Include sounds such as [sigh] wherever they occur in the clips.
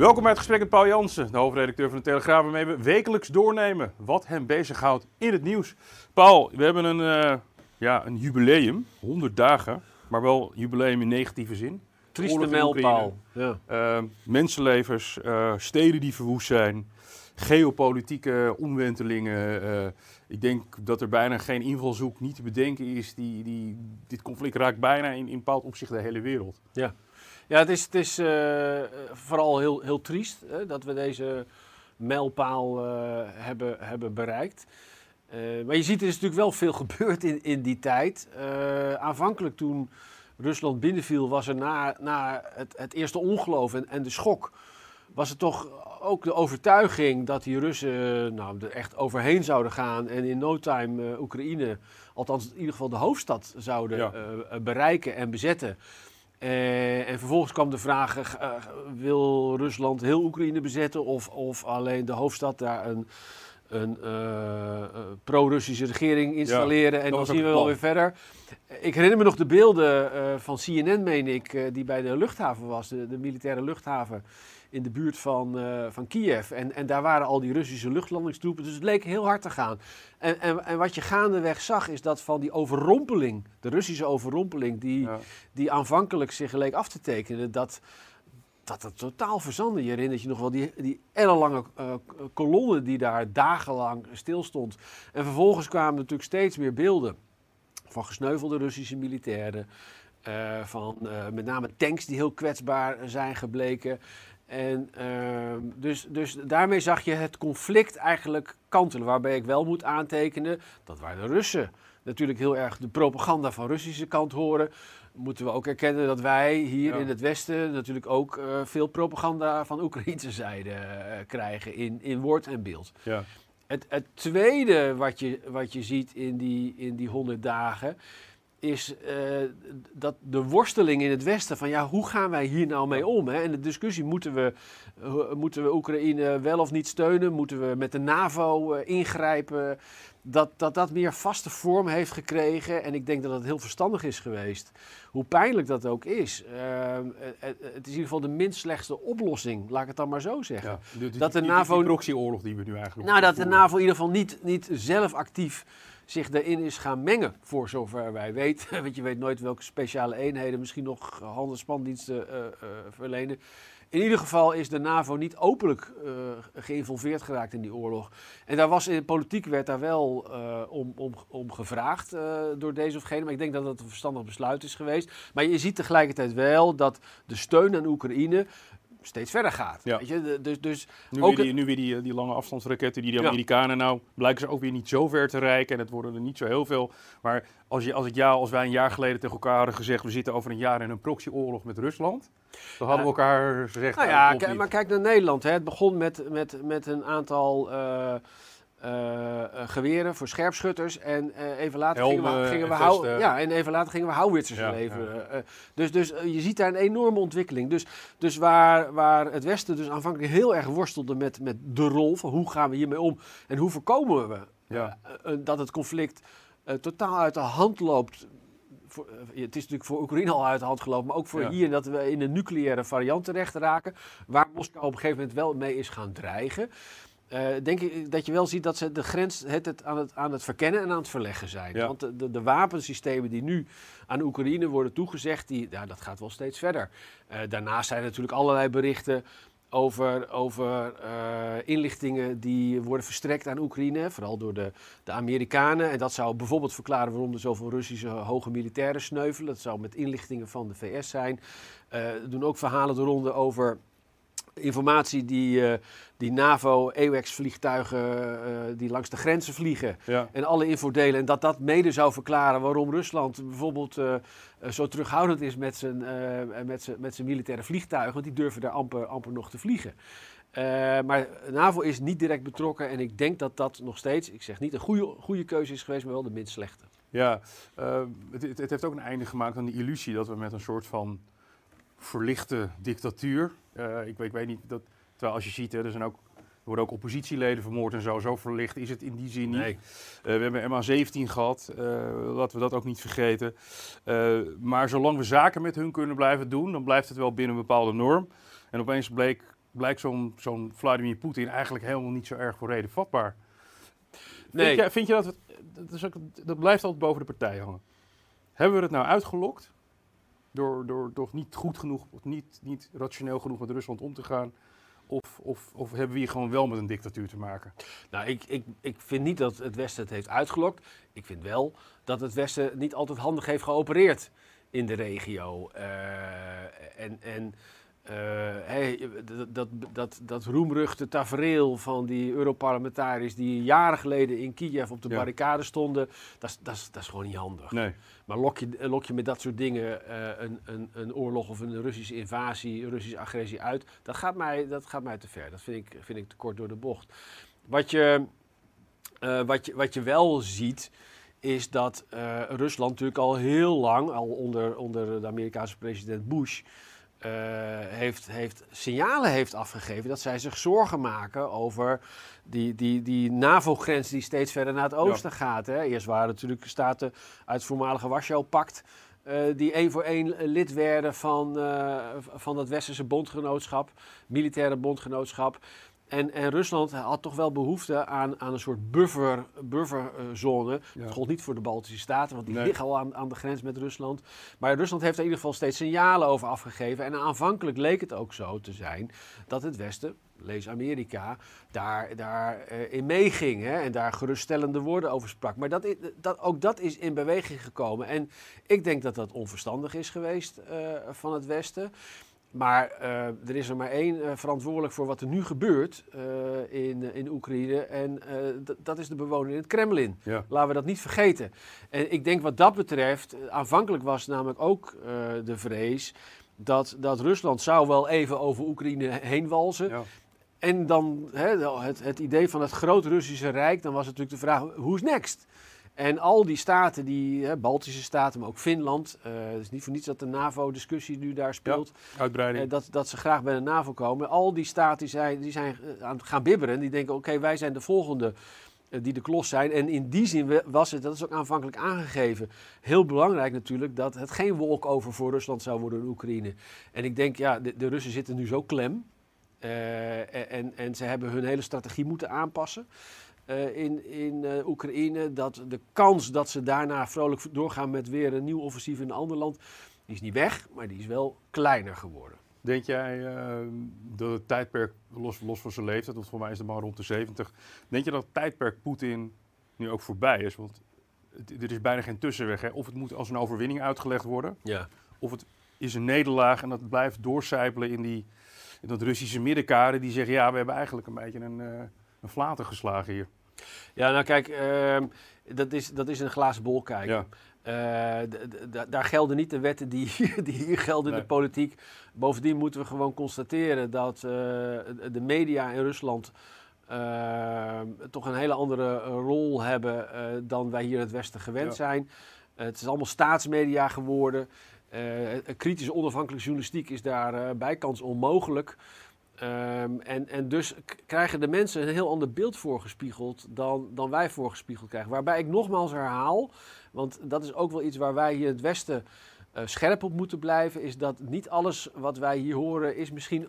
Welkom bij het gesprek met Paul Jansen, de hoofdredacteur van de Telegraaf, waarmee we wekelijks doornemen wat hem bezighoudt in het nieuws. Paul, we hebben een, uh, ja, een jubileum, 100 dagen, maar wel jubileum in negatieve zin. Trieste mijlpaal. Ja. Uh, mensenlevens, uh, steden die verwoest zijn, geopolitieke omwentelingen. Uh, ik denk dat er bijna geen invalshoek niet te bedenken is. Die, die, dit conflict raakt bijna in, in bepaald opzicht de hele wereld. Ja. Ja, het is, het is uh, vooral heel, heel triest hè, dat we deze mijlpaal uh, hebben, hebben bereikt. Uh, maar je ziet, er is natuurlijk wel veel [laughs] gebeurd in, in die tijd. aanvankelijk toen Rusland binnenviel, was er na, na het, het eerste ongeloof en, en de schok... was er toch ook de overtuiging dat die Russen nou, er echt overheen zouden gaan... en in no time Oekraïne, althans in ieder geval de hoofdstad, zouden ja. bereiken en bezetten... Uh, en vervolgens kwam de vraag: uh, wil Rusland heel Oekraïne bezetten of, of alleen de hoofdstad daar een, een uh, pro-Russische regering installeren? Ja, en dan zien we wel weer verder. Ik herinner me nog de beelden van CNN, meen ik, die bij de luchthaven was, de, de militaire luchthaven in de buurt van, van Kiev. En, en daar waren al die Russische luchtlandingstroepen. Dus het leek heel hard te gaan. En, en, en wat je gaandeweg zag, is dat van die overrompeling, de Russische overrompeling, die, ja. die aanvankelijk zich leek af te tekenen, dat dat het totaal verzandde. Je herinnert je nog wel die, die ellenlange uh, kolonne die daar dagenlang stilstond. En vervolgens kwamen natuurlijk steeds meer beelden van gesneuvelde Russische militairen. Uh, van uh, met name tanks die heel kwetsbaar zijn gebleken. En uh, dus, dus daarmee zag je het conflict eigenlijk kantelen. Waarbij ik wel moet aantekenen dat waar de Russen natuurlijk heel erg de propaganda van Russische kant horen, moeten we ook erkennen dat wij hier ja. in het Westen natuurlijk ook uh, veel propaganda van Oekraïnse zijde uh, krijgen in, in woord en beeld. Ja. Het, het tweede wat je, wat je ziet in die, in die 100 dagen is uh, dat de worsteling in het Westen van ja, hoe gaan wij hier nou mee om? Hè? En de discussie, moeten we, uh, moeten we Oekraïne wel of niet steunen? Moeten we met de NAVO uh, ingrijpen? Dat, dat dat meer vaste vorm heeft gekregen. En ik denk dat het heel verstandig is geweest. Hoe pijnlijk dat ook is. het, het, is in ieder geval de minst slechtste oplossing, laat ik het dan maar zo zeggen. Ja, de, de, dat de NAVO. Die proxyoorlog die we nu eigenlijk. Nou, dat de NAVO in ieder geval niet, niet zelf actief zich daarin is gaan mengen, voor zover wij weten. [laughs] Want je weet nooit welke speciale eenheden misschien nog handelsspandiensten uh, uh, verlenen. In ieder geval is de NAVO niet openlijk uh, geïnvolveerd geraakt in die oorlog. En daar was in politiek werd daar wel uh, om, om, om gevraagd uh, door deze of gene. Maar ik denk dat dat een verstandig besluit is geweest. Maar je ziet tegelijkertijd wel dat de steun aan Oekraïne steeds verder gaat. Ja. Weet je? Dus, dus nu, weer die, nu weer die, die lange afstandsraketten, die de Amerikanen ja. nou blijken ze ook weer niet zo ver te reiken. En het worden er niet zo heel veel. Maar als, je, als, ik jou, als wij een jaar geleden tegen elkaar hadden gezegd, we zitten over een jaar in een proxyoorlog met Rusland. Dan hadden we elkaar gezegd. Nou ja, maar kijk naar Nederland. Hè. Het begon met, met, met een aantal... Uh, uh, uh, geweren voor scherpschutters. En uh, even later gingen we, gingen we en hou, vesten. ja, en even later gingen we houwitsers Ja, leveren. Uh, dus dus je ziet daar een enorme ontwikkeling. Dus, dus waar, waar het Westen dus aanvankelijk heel erg worstelde met, met de rol van hoe gaan we hiermee om en hoe voorkomen we Ja. dat het conflict totaal uit de hand loopt. Voor, het is natuurlijk voor Oekraïne al uit de hand gelopen, maar ook voor hier dat we in een nucleaire variant terecht raken. Waar Moskou op een gegeven moment wel mee is gaan dreigen. Uh, denk ik dat je wel ziet dat ze de grens het, het aan, het, aan het verkennen en aan het verleggen zijn. Ja. Want de, de, de wapensystemen die nu aan Oekraïne worden toegezegd, die, ja, dat gaat wel steeds verder. Uh, daarnaast zijn er natuurlijk allerlei berichten over, over uh, inlichtingen die worden verstrekt aan Oekraïne, vooral door de, de Amerikanen. En dat zou bijvoorbeeld verklaren waarom er zoveel Russische hoge militairen sneuvelen. Dat zou met inlichtingen van de VS zijn. Er doen ook verhalen de ronde over informatie die, uh, die NAVO-EWEX-vliegtuigen die langs de grenzen vliegen. En alle infodelen. En dat dat mede zou verklaren waarom Rusland bijvoorbeeld zo terughoudend is met zijn, met zijn, met zijn militaire vliegtuigen. Want die durven daar amper, amper nog te vliegen. Maar NAVO is niet direct betrokken en ik denk dat dat nog steeds, ik zeg niet een goede, goede keuze is geweest, maar wel de minst slechte. Ja, het, het, heeft ook een einde gemaakt aan die illusie dat we met een soort van verlichte dictatuur, uh, ik, ik, weet niet, dat, terwijl als je ziet, hè, er zijn ook er worden ook oppositieleden vermoord en zo. Zo verlicht is het in die zin niet. Nee. we hebben MA17 gehad, laten we dat ook niet vergeten. maar zolang we zaken met hun kunnen blijven doen, dan blijft het wel binnen een bepaalde norm. En opeens bleek blijkt zo'n zo'n Vladimir Poetin eigenlijk helemaal niet zo erg voor reden vatbaar. Nee. Vind, je, vind je dat, het, dat, is ook, dat blijft altijd boven de partij hangen? Hebben we het nou uitgelokt door, door, door niet goed genoeg, of niet, niet rationeel genoeg met Rusland om te gaan? Of, of, of, hebben we hier gewoon wel met een dictatuur te maken? Nou, ik, ik, ik vind niet dat het Westen het heeft uitgelokt. Ik vind wel dat het Westen niet altijd handig heeft geopereerd in de regio. Uh, en, en uh, hey, dat, dat, dat, dat roemruchte tafereel van die Europarlementariërs die jaren geleden in Kiev op de barricade stonden, dat, dat, dat is gewoon niet handig. Nee. Maar lok je, lok je met dat soort dingen uh, een, een, een oorlog of een Russische invasie, een Russische agressie uit, dat gaat mij, dat gaat mij te ver. Dat vind ik, vind ik te kort door de bocht. Wat je, uh, wat je, wat je wel ziet, is dat Rusland natuurlijk al heel lang, al onder, onder de Amerikaanse president Bush, uh, heeft, heeft signalen heeft afgegeven dat zij zich zorgen maken over die, die, die NAVO-grens die steeds verder naar het oosten gaat. Hè. Eerst waren natuurlijk staten uit het voormalige Warschau-pact uh, die één voor één lid werden van, uh, van dat westerse bondgenootschap, militaire bondgenootschap. En, en Rusland had toch wel behoefte aan, aan een soort buffer, bufferzone. Ja. Dat gold niet voor de Baltische Staten, want die liggen al aan, aan de grens met Rusland. Maar Rusland heeft er in ieder geval steeds signalen over afgegeven. En aanvankelijk leek het ook zo te zijn dat het Westen, lees Amerika, daar, daar uh, in meeging. Hè, en daar geruststellende woorden over sprak. Maar dat, dat, ook dat is in beweging gekomen. En ik denk dat dat onverstandig is geweest uh, van het Westen. Maar uh, er is er maar één uh, verantwoordelijk voor wat er nu gebeurt uh, in, in Oekraïne. En dat is de bewoner in het Kremlin. Ja. Laten we dat niet vergeten. En ik denk wat dat betreft, aanvankelijk was namelijk ook de vrees dat, dat Rusland zou wel even over Oekraïne heen walzen. Ja. En dan hè, het, het idee van het groot Russische Rijk, dan was natuurlijk de vraag, who's next? En al die staten, die hè, Baltische staten, maar ook Finland. Uh, het is niet voor niets dat de NAVO-discussie nu daar speelt. Ja, uitbreiding. Uh, dat, dat ze graag bij de NAVO komen. Al die staten die zijn, die zijn eh, aan het gaan bibberen. Die denken, oké, wij zijn de volgende die de klos zijn. En in die zin was het, dat is ook aanvankelijk aangegeven, heel belangrijk natuurlijk dat het geen wolk over voor Rusland zou worden in Oekraïne. En ik denk, ja, de, de Russen zitten nu zo klem. en, en ze hebben hun hele strategie moeten aanpassen. Eh, in, in uh, Oekraïne. Dat de kans dat ze daarna vrolijk doorgaan met weer een nieuw offensief in een ander land, die is niet weg, maar die is wel kleiner geworden. Denk jij uh, dat het tijdperk, los, los van zijn leeftijd, want voor mij is de man rond de 70, denk je dat het tijdperk Poetin nu ook voorbij is? Want er is bijna geen tussenweg. Hè? Of het moet als een overwinning uitgelegd worden, ja. of het is een nederlaag en dat blijft doorcijpelen in, die, in dat Russische middenkader die zeggen, ja, we hebben eigenlijk een beetje een, een flater geslagen hier. Ja, nou kijk, uh, dat, is, dat is een glazen bol kijken. Ja. Uh, daar gelden niet de wetten die, [laughs] die hier gelden in de politiek. Bovendien moeten we gewoon constateren dat uh, de media in Rusland ehm, toch een hele andere rol hebben eh, dan wij hier in het Westen gewend zijn. het is allemaal staatsmedia geworden. kritische onafhankelijke journalistiek is daar bijkans onmogelijk. Um, en, en dus krijgen de mensen een heel ander beeld voorgespiegeld dan, dan wij voorgespiegeld krijgen. Waarbij ik nogmaals herhaal, want dat is ook wel iets waar wij hier in het Westen uh, scherp op moeten blijven, is dat niet alles wat wij hier horen is misschien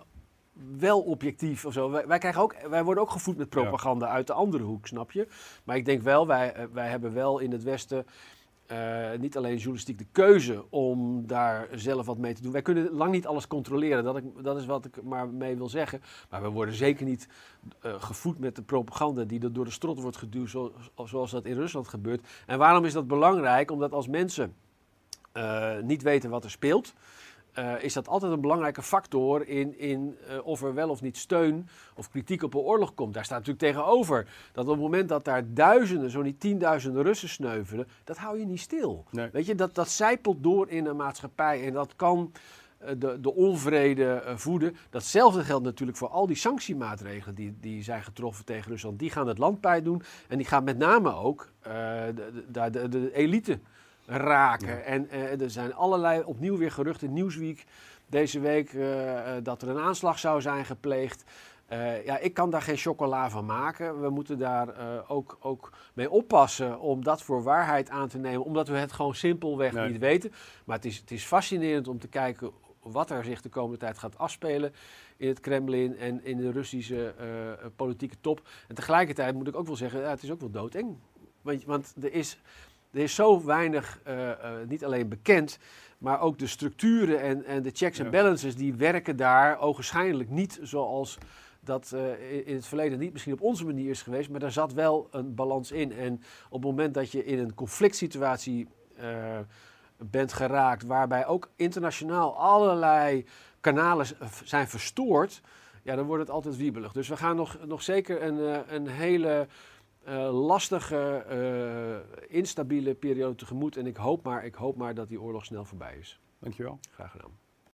wel objectief of zo. Wij, wij, krijgen ook, wij worden ook gevoed met propaganda uit de andere hoek, snap je? Maar ik denk wel, wij, uh, wij hebben wel in het Westen uh, niet alleen journalistiek de keuze om daar zelf wat mee te doen. Wij kunnen lang niet alles controleren, dat, ik, dat is wat ik maar mee wil zeggen. Maar we worden zeker niet uh, gevoed met de propaganda die door de strot wordt geduwd, zoals, dat in Rusland gebeurt. En waarom is dat belangrijk? Omdat als mensen uh, niet weten wat er speelt, uh, is dat altijd een belangrijke factor in, in uh, of er wel of niet steun of kritiek op een oorlog komt. Daar staat natuurlijk tegenover dat op het moment dat daar duizenden, zo niet tienduizenden Russen sneuvelen, dat hou je niet stil. Nee. Weet je, dat, dat zijpelt door in een maatschappij en dat kan uh, de, de onvrede voeden. Datzelfde geldt natuurlijk voor al die sanctiemaatregelen die, die zijn getroffen tegen Rusland. Die gaan het land pijn doen en die gaan met name ook de, de, de, de elite raken. En uh, er zijn allerlei opnieuw weer geruchten in Newsweek deze week uh, dat er een aanslag zou zijn gepleegd. Uh, ja, ik kan daar geen chocola van maken. We moeten daar ook, ook mee oppassen om dat voor waarheid aan te nemen, omdat we het gewoon simpelweg nee. niet weten. Maar het is, het is fascinerend om te kijken wat er zich de komende tijd gaat afspelen in het Kremlin en in de Russische politieke top. En tegelijkertijd moet ik ook wel zeggen, ja, het is ook wel doodeng. Want, want er is er is zo weinig, uh, uh, niet alleen bekend, maar ook de structuren en, en de checks en ja. balances die werken daar ogenschijnlijk niet zoals dat uh, in het verleden niet misschien op onze manier is geweest, maar daar zat wel een balans in. En op het moment dat je in een conflict situatie bent geraakt, waarbij ook internationaal allerlei kanalen zijn verstoord, ja, dan wordt het altijd wiebelig. Dus we gaan nog, nog zeker een, een hele uh, lastige, uh, instabiele periode tegemoet. En ik hoop, maar, ik hoop maar dat die oorlog snel voorbij is. Dankjewel. Graag gedaan.